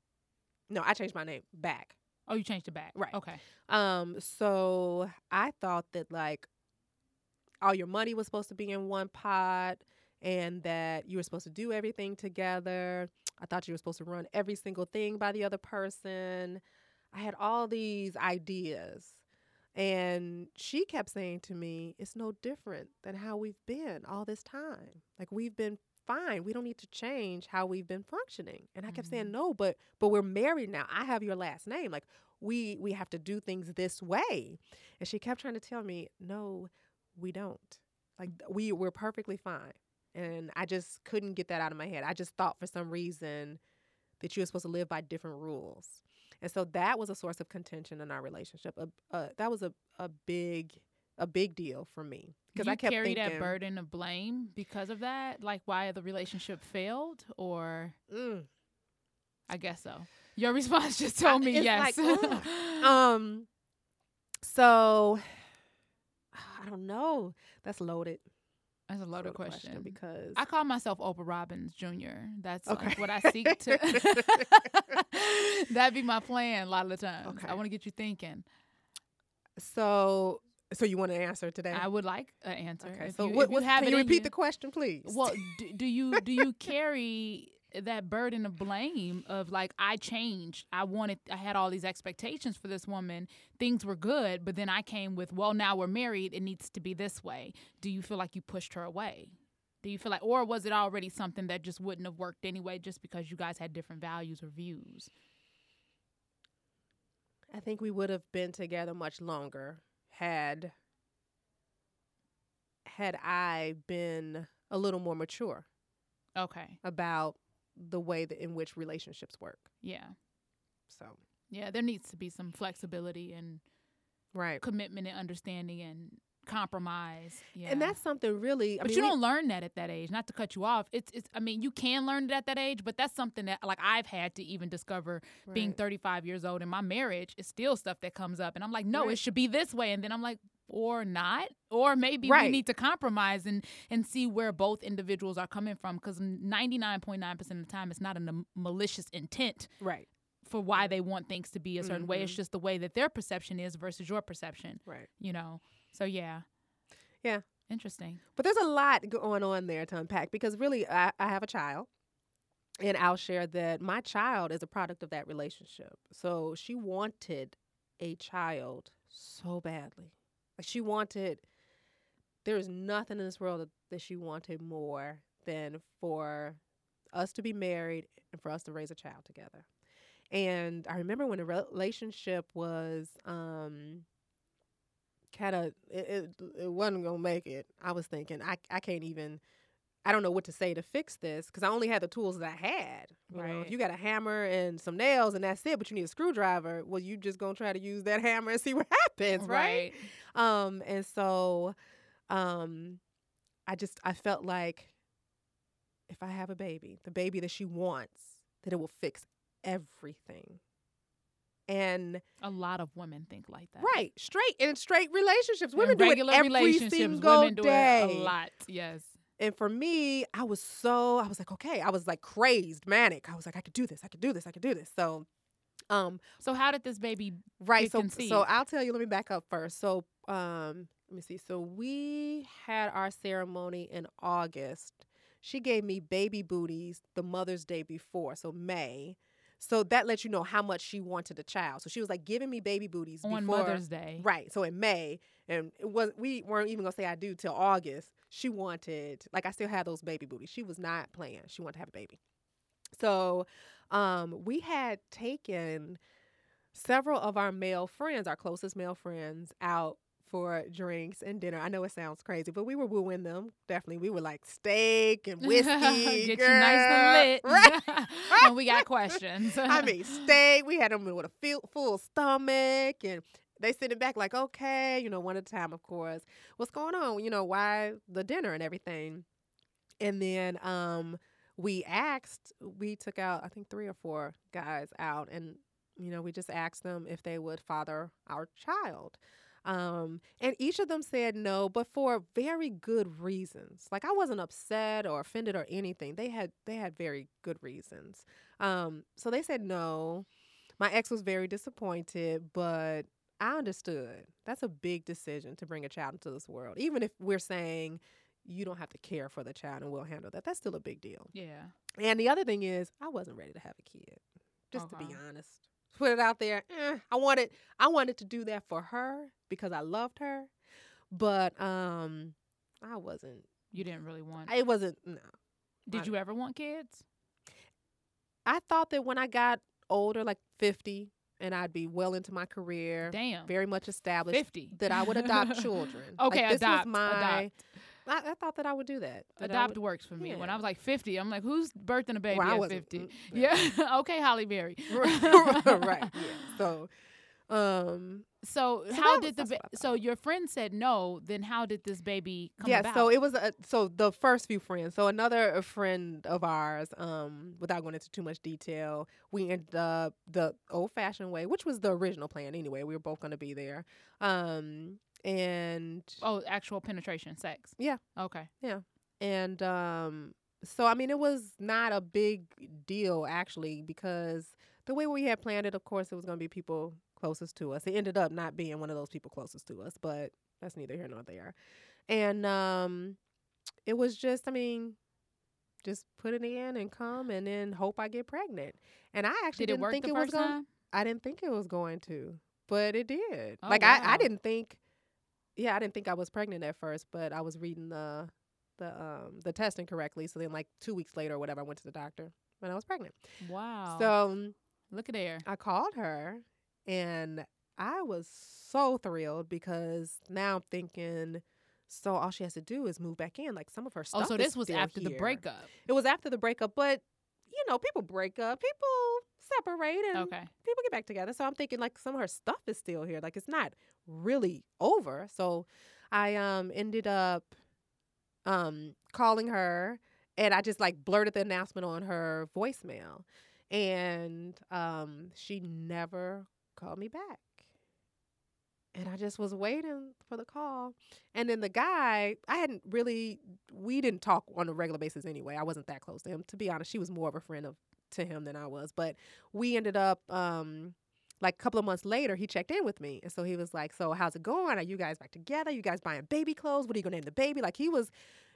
no, I changed my name back. Oh, you changed it back. Right. Okay. Um so I thought that like all your money was supposed to be in one pot and that you were supposed to do everything together. I thought you were supposed to run every single thing by the other person. I had all these ideas. And she kept saying to me, it's no different than how we've been all this time. Like we've been fine. We don't need to change how we've been functioning. And I kept saying, mm-hmm. no, but but we're married now. I have your last name. Like we we have to do things this way. And she kept trying to tell me, no, we don't. Like we we're perfectly fine. And I just couldn't get that out of my head. I just thought for some reason that you were supposed to live by different rules. And so that was a source of contention in our relationship. A, uh, that was a, a big a big deal for me because I kept carry thinking, that burden of blame because of that, like why the relationship failed, or Mm. I guess so. Your response just told me it's yes. like, um, so I don't know. That's loaded. That's a loaded Loaded question. because I call myself Oprah Robbins Jr. That's like what I seek to. That'd be my plan a lot of the times. Okay. I want to get you thinking. so so you want to answer today? I would like an answer. okay. If So you, what, you what have can you repeat the question, please? Well, do, do you do you carry that burden of blame of like I changed, I wanted, I had all these expectations for this woman, things were good, but then I came with, well, now we're married, it needs to be this way. Do you feel like you pushed her away? Do you feel like, or was it already something that just wouldn't have worked anyway, just because you guys had different values or views? I think we would have been together much longer had had I been a little more mature Okay, about the way that in which relationships work. yeah. So Yeah, there needs to be some flexibility and Right. commitment and understanding and compromise. Yeah. And that's something really. I but mean, you don't learn that at that age. Not to cut you off. It's it's I mean, you can learn it at that age, but that's something that like I've had to even discover being 35 years old in my marriage. It's still stuff that comes up and I'm like, "No, Right. it should be this way." And then I'm like, or not or maybe we need to compromise and and see where both individuals are coming from cuz 99.9% of the time it's not a malicious intent Right. for why they want things to be a certain way it's Mhm. just the way that their perception is versus your perception Right. you know so yeah Yeah. interesting But there's a lot going on there to unpack because really, I, I have a child. And I'll share that my child is a product of that relationship. So she wanted a child so badly. Like she wanted, there is nothing in this world that, that she wanted more than for us to be married and for us to raise a child together. And I remember when the relationship was um, kind of it, it, it wasn't gonna make it. I was thinking I I can't even. I don't know what to say to fix this because I only had the tools that I had. You know, Right. if you got a hammer and some nails and that's it, but you need a screwdriver, well, you just gonna try to use that hammer and see what happens, right? Um, and so, um, I just I felt like if I have a baby, the baby that she wants, that it will fix everything. And a lot of women think like that right, straight in straight relationships, women do it regular every relationships single women do day. it a lot yes And for me, I was so I was like, okay, I was like crazed, manic. I was like, I could do this, I could do this, I could do this. So, um, so how did this baby right. So, conceived? so I'll tell you. Let me back up first. So, um, let me see. So we had our ceremony in August. She gave me baby booties the Mother's Day before, so May. So that lets you know how much she wanted a child. So she was like giving me baby booties on before, mother's day Right. So in May, and it was we weren't even gonna say I do till August. She wanted like I still had those baby booties. She was not playing. She wanted to have a baby. So um we had taken several of our male friends, our closest male friends, out for drinks and dinner. I know it sounds crazy, but we were wooing them. Definitely. We were like steak and whiskey. get you nice and lit Right. and we got questions I mean, steak. We had them with a full stomach, and they sitting back like, okay, you know, one at a time, of course. What's going on? You know, why the dinner and everything? And then um, we asked. We took out, I think, three or four guys out, and you know, we just asked them if they would father our child. Um, and each of them said no, but for very good reasons. Like I wasn't upset or offended or anything. They had they had very good reasons. Um, so they said no. My ex was very disappointed, but I understood. That's a big decision to bring a child into this world. Even if we're saying you don't have to care for the child and we'll handle that, that's still a big deal. yeah And the other thing is, I wasn't ready to have a kid. Just to be honest, put it out there. eh, I wanted, I wanted to do that for her because I loved her, but um, I wasn't. you didn't really want It wasn't. No, did I- you ever want kids I thought that when I got older, like fifty, and I'd be well into my career, damn very much established, 50 that I would adopt children. okay like, this adopt was my. adopt I, I thought that I would do that. that adopt would- works for me when i was like 50 i'm like who's birthing a baby Well, at 50 mm, yeah okay Halle Berry right. right. Yeah. So, um, So, So how did the was- ba- so your friend said no? Then how did this baby come yeah. about? So it was a, so the first few friends. So another friend of ours, um, without going into too much detail, we ended up the old fashioned way, which was the original plan anyway. We were both going to be there. Um, and oh, actual penetration, sex. Yeah. Okay. Yeah. And um, so I mean, it was not a big deal actually because the way we had planned it, of course, it was going to be people closest to us. It ended up not being one of those people closest to us, but that's neither here nor there. And um, it was just, I mean, just put it in and come, and then hope I get pregnant. And I actually Did it not think it was going. time? I didn't think it was going to, but it did. Oh, like I, wow. I didn't think. Yeah, I didn't think I was pregnant at first, but I was reading the the um the testing correctly. So then, like two weeks later or whatever, I went to the doctor and I was pregnant. Wow. So look at there. I called her, and I was so thrilled because now I'm thinking. So all she has to do is move back in. Like some of her stuff. Oh, so is this was after the breakup. It was after the breakup, but you know, people break up. People separate and Okay. people get back together. So I'm thinking like some of her stuff is still here. Like it's not really over. So I um ended up um calling her and I just like blurted the announcement on her voicemail. And um she never called me back. And I just was waiting for the call. And then the guy, I hadn't really we didn't talk on a regular basis anyway. I wasn't that close to him. To be honest, she was more of a friend of to him than I was. But we ended up um like a couple of months later, he checked in with me. And so he was like, So how's it going? Are you guys back together? You guys buying baby clothes? What are you gonna name the baby? Like he was,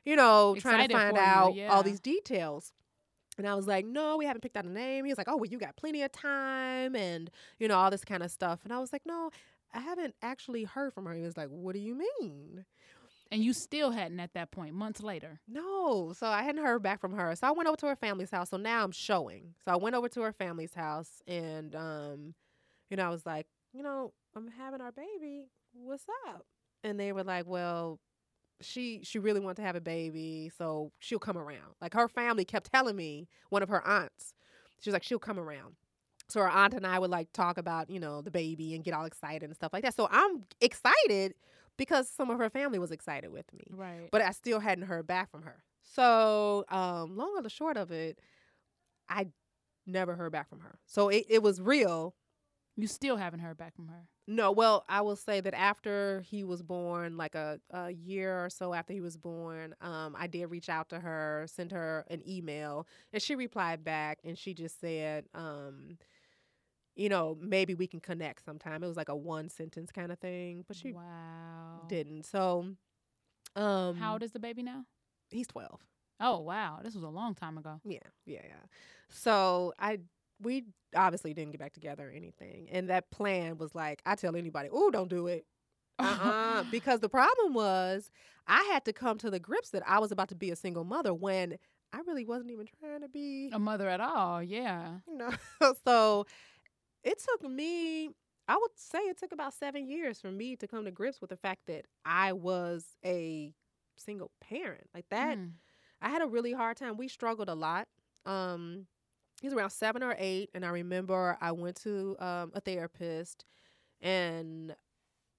you know, trying to find for you, out yeah. all these details. And I was like, no, we haven't picked out a name. He was like, oh, well, you got plenty of time and, you know, all this kind of stuff. And I was like, no, I haven't actually heard from her. He was like, what do you mean? And you still hadn't at that point, months later. No. So I hadn't heard back from her. So I went over to her family's house. So now I'm showing. So I went over to her family's house and, um, you know, I was like, you know, I'm having our baby. What's up? And they were like, well, she she really wanted to have a baby, so she'll come around. Like her family kept telling me, one of her aunts, she was like, she'll come around. So her aunt and I would like talk about, you know, the baby and get all excited and stuff like that. So I'm excited because some of her family was excited with me Right. but I still hadn't heard back from her. So, um, long or the short of it, I never heard back from her. So it, it was real. you still haven't heard back from her. No, well, I will say that after he was born, like a, a year or so after he was born, um, I did reach out to her, send her an email, and she replied back and she just said, um, you know, maybe we can connect sometime. It was like a one sentence kind of thing, but she wow. didn't. So, um, How old is the baby now? he's 12. Oh wow, this was a long time ago. Yeah, yeah, yeah. So I we obviously didn't get back together or anything. And that plan was like, I tell anybody, oh, don't do it. Uh-uh. because the problem was I had to come to the grips that I was about to be a single mother when I really wasn't even trying to be, A mother at all, yeah. you know. so it took me I would say it took about seven years for me to come to grips with the fact that I was a single parent. Like that Mm. I had a really hard time. We struggled a lot. Um, he was around seven or eight, and I remember I went to um, a therapist, and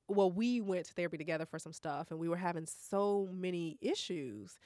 well, we went to therapy together for some stuff, and we were having so many issues,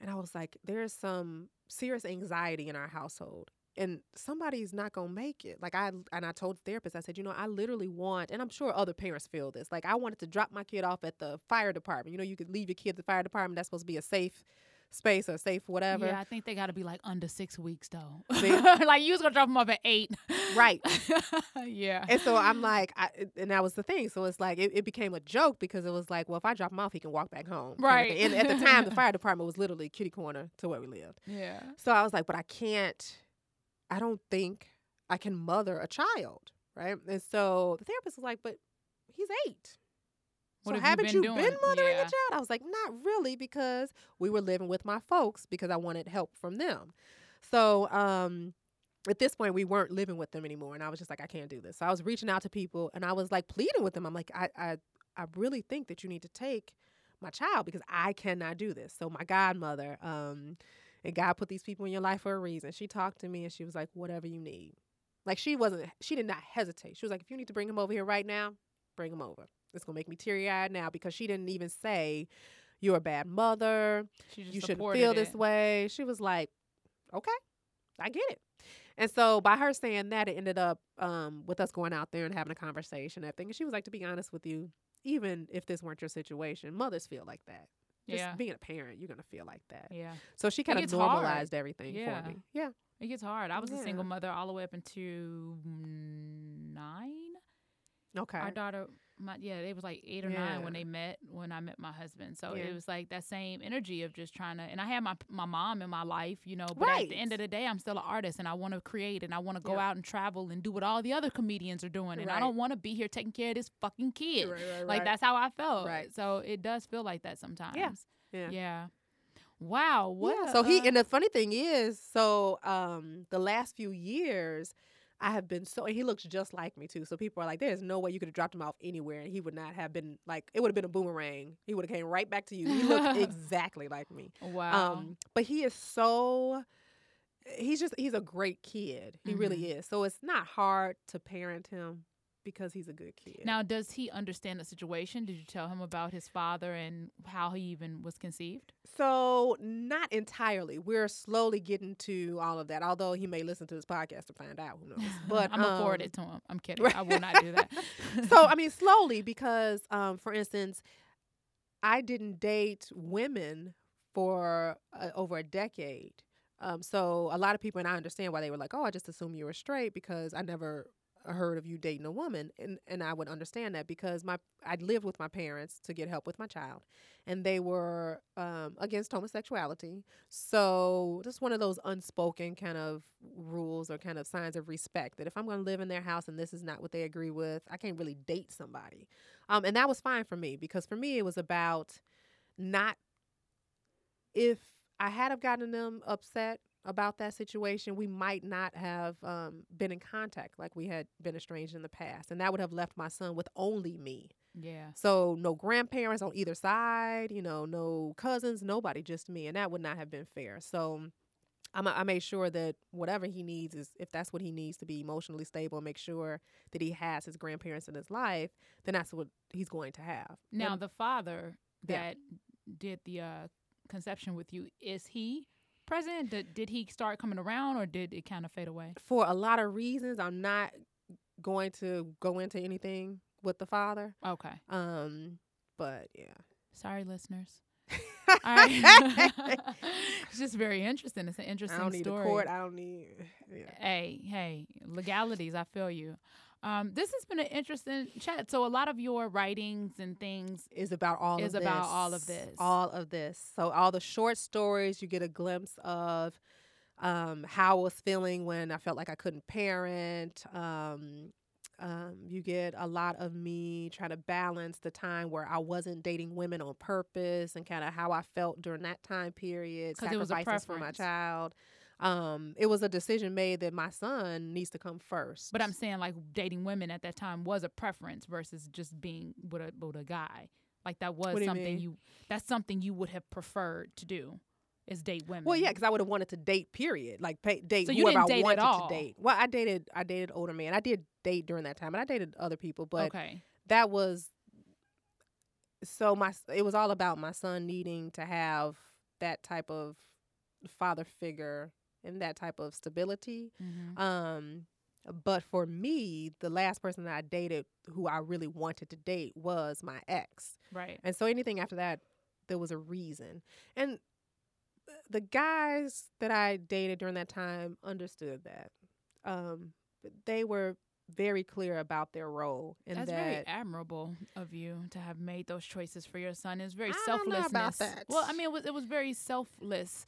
and I was like, "There's some serious anxiety in our household." And somebody's not gonna make it. Like I and I told the therapist, I said, you know, I literally want, and I'm sure other parents feel this. Like I wanted to drop my kid off at the fire department. You know, you could leave your kid at the fire department. That's supposed to be a safe space or safe whatever. Yeah, I think they got to be like under six weeks though. Like you was gonna drop them off at eight. Right. yeah. And so I'm like, I, and that was the thing. So it's like it, it became a joke because it was like, well, if I drop him off, he can walk back home. kind of Right. And at the time, the fire department was literally kitty corner to where we lived. yeah. So I was like, but I can't. I don't think I can mother a child, right? And so the therapist was like, but he's eight. What so have you haven't been you been mothering Yeah. a child? I was like, not really, because we were living with my folks because I wanted help from them. So um, at this point, we weren't living with them anymore, and I was just like, I can't do this. So I was reaching out to people, and I was like pleading with them. I'm like, I, I, I really think that you need to take my child because I cannot do this. So my godmother, um, and God put these people in your life for a reason. She talked to me, and she was like, whatever you need. Like she wasn't, she did not hesitate. She was like, if you need to bring him over here right now, bring him over. It's gonna make me teary eyed now because she didn't even say you're a bad mother. She just You shouldn't feel this way. She was like, okay, I get it. And so by her saying that, it ended up um, with us going out there and having a conversation. and Everything. And she was like, to be honest with you, even if this weren't your situation, mothers feel like that. Just Yeah. being a parent, you're gonna feel like that. Yeah. So she kind of gets hard. normalized everything Yeah. for me. Yeah. It gets hard. I was a single mother all the way up into nine. Okay. Our daughter, my yeah, it was like eight or nine when they met when I met my husband. So Yeah. it was like that same energy of just trying to. And I had my my mom in my life, you know. But at the end of the day, I'm still an artist, and I want to create, and I want to go Yeah. out and travel and do what all the other comedians are doing, and I don't want to be here taking care of this fucking kid. Right, right, Like that's how I felt. Right. So it does feel like that sometimes. Yeah. Yeah. Wow. What? Yeah. So he uh, and the funny thing is, so um the last few years I have been so and he looks just like me too. So people are like, There's no way you could have dropped him off anywhere and he would not have been like it would have been a boomerang. He would have came right back to you. He looked exactly like me. wow. Um, but he is so he's just he's a great kid. He really is. So it's not hard to parent him because he's a good kid. Now, does he understand the situation? Did you tell him about his father and how he even was conceived? So not entirely. We're slowly getting to all of that. Although he may listen to this podcast to find out. Who knows? But I'm gonna forward um, it to him. I'm kidding. I will not do that. so I mean, slowly because, um, for instance, I didn't date women for uh, over a decade. Um, so a lot of people, and I understand why they were like, "Oh, I just assume you were straight because I never heard of you dating a woman," and and I would understand that because my I lived with my parents to get help with my child, and they were um, against homosexuality. So just one of those unspoken kind of rules or kind of signs of respect that if I'm going to live in their house and this is not what they agree with, I can't really date somebody. Um, and that was fine for me because for me it was about not if I had have gotten them upset about that situation, we might not have um, been in contact like we had been estranged in the past, and that would have left my son with only me. yeah. So no grandparents on either side, you know, no cousins, nobody, just me, and that would not have been fair. So I'm, I made sure that whatever he needs is, if that's what he needs to be emotionally stable, and make sure that he has his grandparents in his life, then that's what he's going to have. Now, And the father Yeah. that did the uh, conception with you is he present? Did, did he start coming around, or did it kind of fade away? for a lot of reasons, I'm not going to go into anything with the father. Okay. Um, but yeah. Sorry, listeners. All right. it's just very interesting. It's an I interesting don't need story. a court. I don't need. Yeah. Hey, hey, legalities. I feel you. Um, this has been an interesting chat. So a lot of your writings and things. Is about all Is of about this. all of this. All of this. So all the short stories, you get a glimpse of um, how I was feeling when I felt like I couldn't parent. Um, um, you get a lot of me trying to balance the time where I wasn't dating women on purpose and kind of how I felt during that time period, 'Cause it was a sacrifices for my child. Um, it was a decision made that my son needs to come first. But I'm saying like dating women at that time was a preference versus just being with a with a guy. Like that was something mean? you that's something you would have preferred to do is date women. Well, yeah, because I would have wanted to date. Period. Like pay, date So you whoever didn't I date at wanted all? to date. Well, I dated. I dated older men. I did date during that time, and I dated other people. But okay. that was so my. It was all about my son needing to have that type of father figure and that type of stability. Mhm. Um, but for me, the last person that I dated who I really wanted to date was my ex. Right. And so anything after that, there was a reason. And the guys that I dated during that time understood that. Um, but they were very clear about their role and That's that very admirable of you to have made those choices for your son. It's very I selflessness. about that. Well, I mean, it was, it was very selfless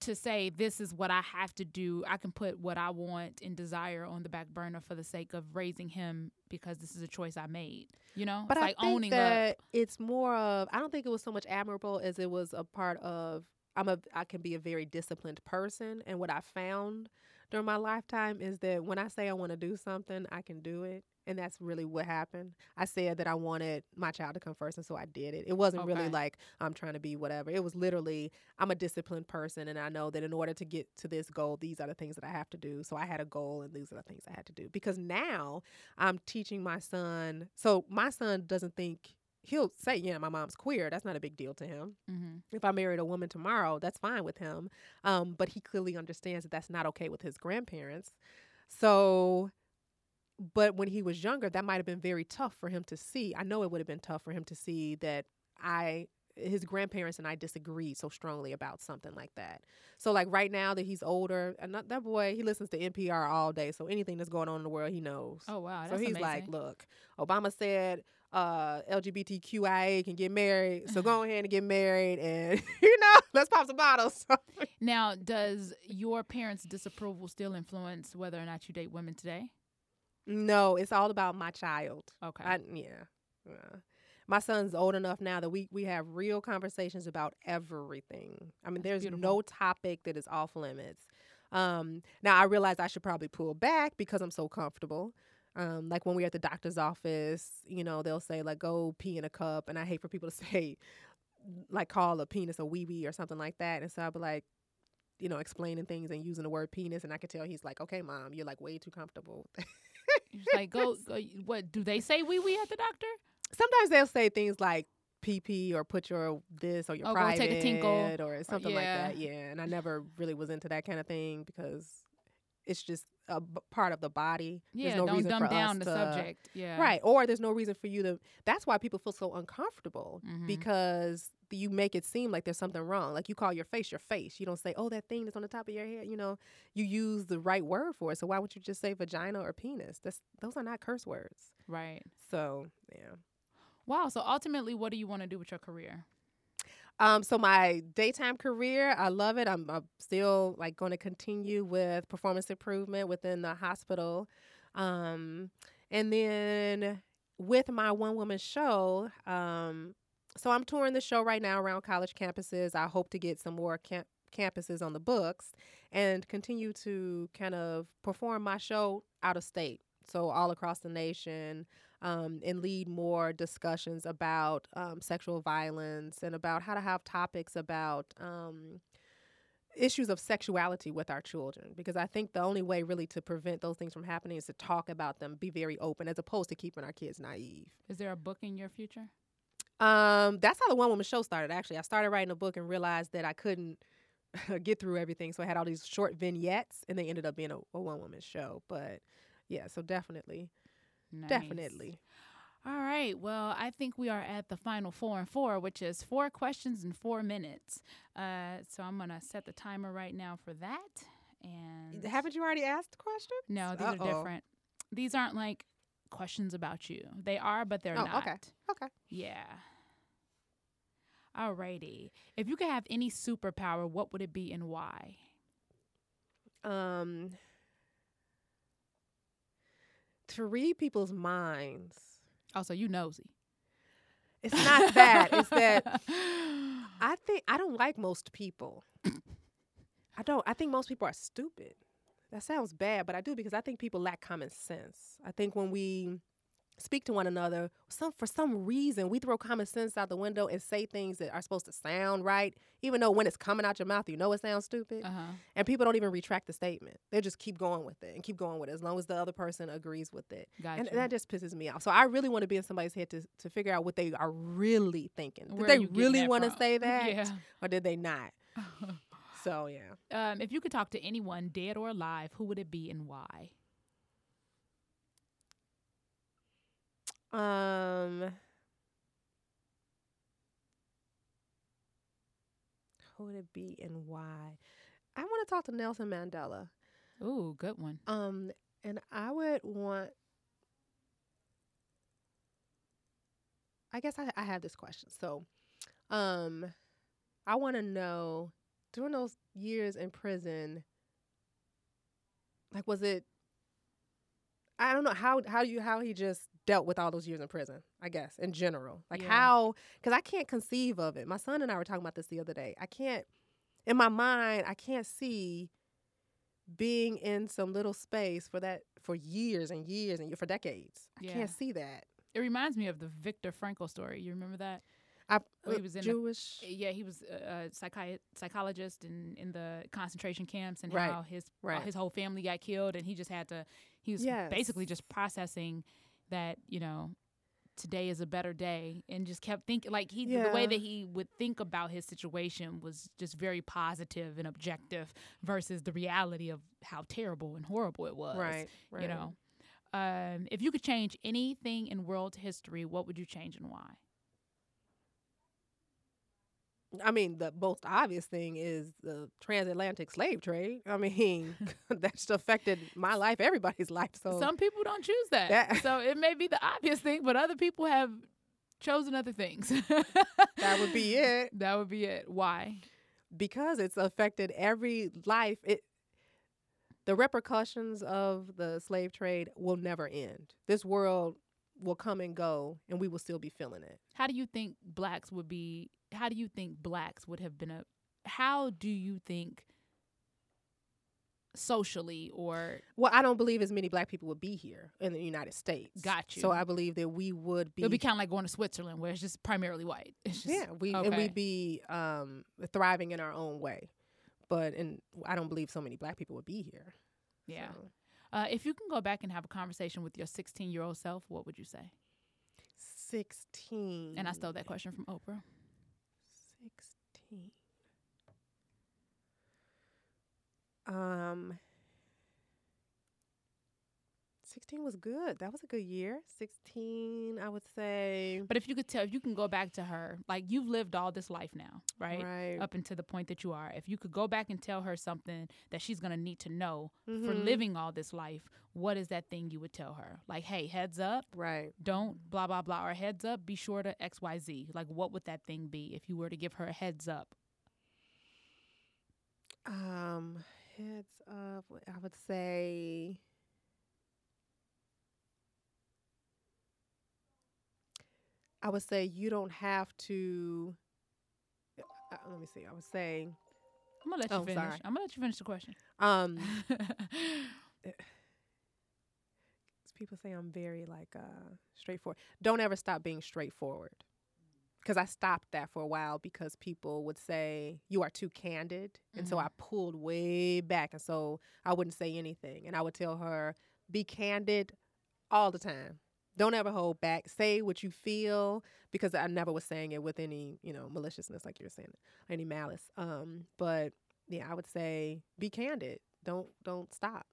to say this is what I have to do. I can put what I want and desire on the back burner for the sake of raising him because this is a choice I made. You know, but it's I like think owning that up. it's more of I don't think it was so much admirable as it was a part of I'm a I can be a very disciplined person and what I found during my lifetime is that when I say I want to do something, I can do it. And that's really what happened. I said that I wanted my child to come first, and so I did it. It wasn't really like I'm trying to be whatever. It was literally I'm a disciplined person, and I know that in order to get to this goal, these are the things that I have to do. So I had a goal, and these are the things I had to do. Because now I'm teaching my son. So my son doesn't think he'll say, "Yeah, my mom's queer." That's not a big deal to him. hmm If I married a woman tomorrow, that's fine with him. Um, but he clearly understands that that's not okay with his grandparents. So, but when he was younger, that might have been very tough for him to see. I know it would have been tough for him to see that I, his grandparents and I disagreed so strongly about something like that. So, like right now that he's older, and that boy, he listens to NPR all day. So anything that's going on in the world, he knows. Oh wow, so he's amazing. like, look, Obama said uh, LGBTQIA can get married, so go ahead and get married, and you know, let's pop some bottles. Now, does your parents' disapproval still influence whether or not you date women today? No, it's all about my child. Okay. I, yeah, yeah. My son's old enough now that we we have real conversations about everything. I mean, That's there's no topic that is off limits. Um, now I realize I should probably pull back because I'm so comfortable. Um, like when we're at the doctor's office, you know, they'll say like, "Go pee in a cup," and I hate for people to say, like, call a penis a wee wee or something like that. And so I'll be like, you know, explaining things and using the word penis, and I could tell he's like, "Okay, mom, you're like way too comfortable." It's like go, go. What do they say? Wee wee at the doctor? Sometimes they'll say things like "PP" or "Put your this" or "your Oh, private" take a tinkle, or something yeah. like that. Yeah, and I never really was into that kind of thing because it's just a b- part of the body. Yeah, There's no don't reason dumb for down us the to, subject. Yeah, Right. Or there's no reason for you to. That's why people feel so uncomfortable Mhm. because you make it seem like there's something wrong. Like you call your face your face. You don't say, oh, that thing that's on the top of your head. You know, you use the right word for it. So why would you just say vagina or penis? That's those are not curse words. Right. So yeah. Wow. So ultimately, what do you want to do with your career? Um, so my daytime career, I love it. I'm, I'm still like going to continue with performance improvement within the hospital, um, and then with my one woman show. Um, so I'm touring the show right now around college campuses. I hope to get some more camp- campuses on the books and continue to kind of perform my show out of state. So all across the nation um, and lead more discussions about um, sexual violence and about how to have topics about um, issues of sexuality with our children. Because I think the only way really to prevent those things from happening is to talk about them, be very open, as opposed to keeping our kids naive. Is there a book in your future? Um, that's how the one woman show started. Actually, I started writing a book and realized that I couldn't get through everything, so I had all these short vignettes, and they ended up being a, a one woman show. But yeah, so definitely, Nice. definitely. All right. Well, I think we are at the final four and four, which is four questions in four minutes. Uh, so I'm gonna set the timer right now for that. And Haven't you already asked questions? no, these Uh-oh. are different. These aren't like questions about you. They are, but they're Oh, not. okay. Okay. Yeah. Alrighty. If you could have any superpower, what would it be and why? Um, to read people's minds. Also, you nosy. It's not that. it's that I think I don't like most people. I don't. I think most people are stupid. That sounds bad, but I do because I think people lack common sense. I think when we speak to one another, some for some reason we throw common sense out the window and say things that are supposed to sound right, even though when it's coming out your mouth, you know it sounds stupid. Uh huh. And people don't even retract the statement. They just keep going with it and keep going with it as long as the other person agrees with it. Gotcha. And that just pisses me off. So I really want to be in somebody's head to, to figure out what they are really thinking. Did they really want to say that? Yeah. Or did they not? So yeah. Um, if you could talk to anyone, dead or alive, who would it be and why? Um who would it be and why? I want to talk to Nelson Mandela. Ooh, good one. Um, and I would want. I guess I, I have this question. So, um, I want to know during those years in prison, like, was it? I don't know how how you how he just dealt with all those years in prison. I guess in general, like Yeah. how because I can't conceive of it. My son and I were talking about this the other day. I can't in my mind. I can't see being in some little space for that for years and years and for decades. I Yeah. can't see that. It reminds me of the Viktor Frankl story. You remember that? I he uh, was in the- Jewish. Yeah, he was a, a psychi- psychologist in, in the concentration camps and Right, how his right. his whole family got killed, and he just had to. He was Yes. basically just processing that you know today is a better day, and just kept thinking like he the way that he would think about his situation was just very positive and objective versus the reality of how terrible and horrible it was. right, right. You know, um, if you could change anything in world history, what would you change and why? I mean, the most obvious thing is the transatlantic slave trade. I mean, that's affected my life, everybody's life. So Some people don't choose that. That- so it may be the obvious thing, but other people have chosen other things. that would be it That would be it. Why? because it's affected every life. It the repercussions of the slave trade will never end. This world will come and go, and we will still be feeling it. How do you think blacks would be? How do you think blacks would have been a? How do you think socially or Well, I don't believe as many black people would be here in the United States. Got you. So I believe that we would be. it'd be kind of like going to Switzerland where it's just primarily white? It's just, yeah, we and we'd be um, thriving in our own way. but and I don't believe so many black people would be here. Yeah. So, Uh, if you can go back and have a conversation with your 16 year old self, what would you say? Sixteen. And I stole that question from Oprah. Sixteen. Um. 16 was good. That was a good year. 16, I would say. But if you could tell, if you can go back to her, like you've lived all this life now, right? Right. Up until the point that you are. If you could go back and tell her something that she's going to need to know for Mhm. living all this life, what is that thing you would tell her? Like, hey, heads up, Right. don't blah, blah, blah, or heads up, be sure to XYZ. Like, what would that thing be if you were to give her a heads up? Um, heads up. I would say. I would say you don't have to. Uh, let me see. I would say, I'm to let you Oh, finish. sorry. I'm to let you finish the question. um, 'cause people say I'm very like uh straightforward. Don't ever stop being straightforward. Because I stopped that for a while because people would say you are too candid, and so. I pulled way back, and so I wouldn't say anything, and I would tell her be candid all the time. Don't ever hold back. Say what you feel because I never was saying it with any you know maliciousness like you're saying, any malice. Um, but yeah, I would say be candid. Don't don't stop.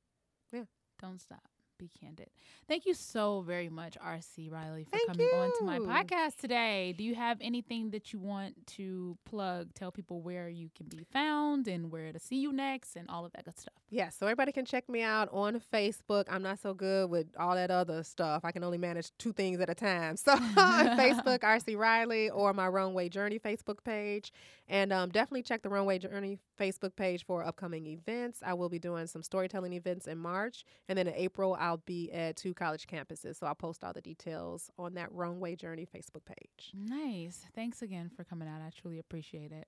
Yeah. Don't stop. Be candid. Thank you so very much, RC Riley, for Thank coming on to my podcast today. Do you have anything that you want to plug? Tell people where you can be found and where to see you next and all of that good stuff. Yeah, so everybody can check me out on Facebook. I'm not so good with all that other stuff. I can only manage two things at a time. So Facebook, RC Riley, or my Runway Journey Facebook page. And um, definitely check the Runway Journey Facebook page for upcoming events. I will be doing some storytelling events in March. And then in April, I'll be at two college campuses. So I'll post all the details on that Runway Journey Facebook page. Nice. Thanks again for coming out. I truly appreciate it.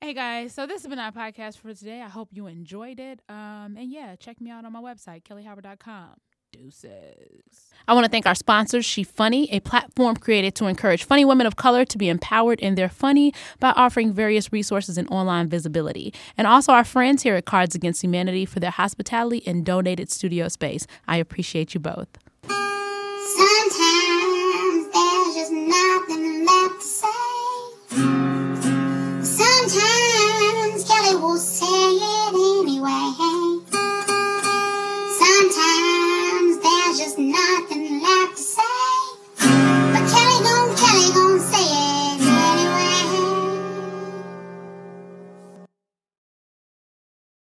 Hey guys, so this has been our podcast for today. I hope you enjoyed it. Um, and yeah, check me out on my website, kellyehoward.com. Deuces. I want to thank our sponsors, She Funny, a platform created to encourage funny women of color to be empowered in their funny by offering various resources and online visibility. And also our friends here at Cards Against Humanity for their hospitality and donated studio space. I appreciate you both. Sometimes there's just nothing left to say.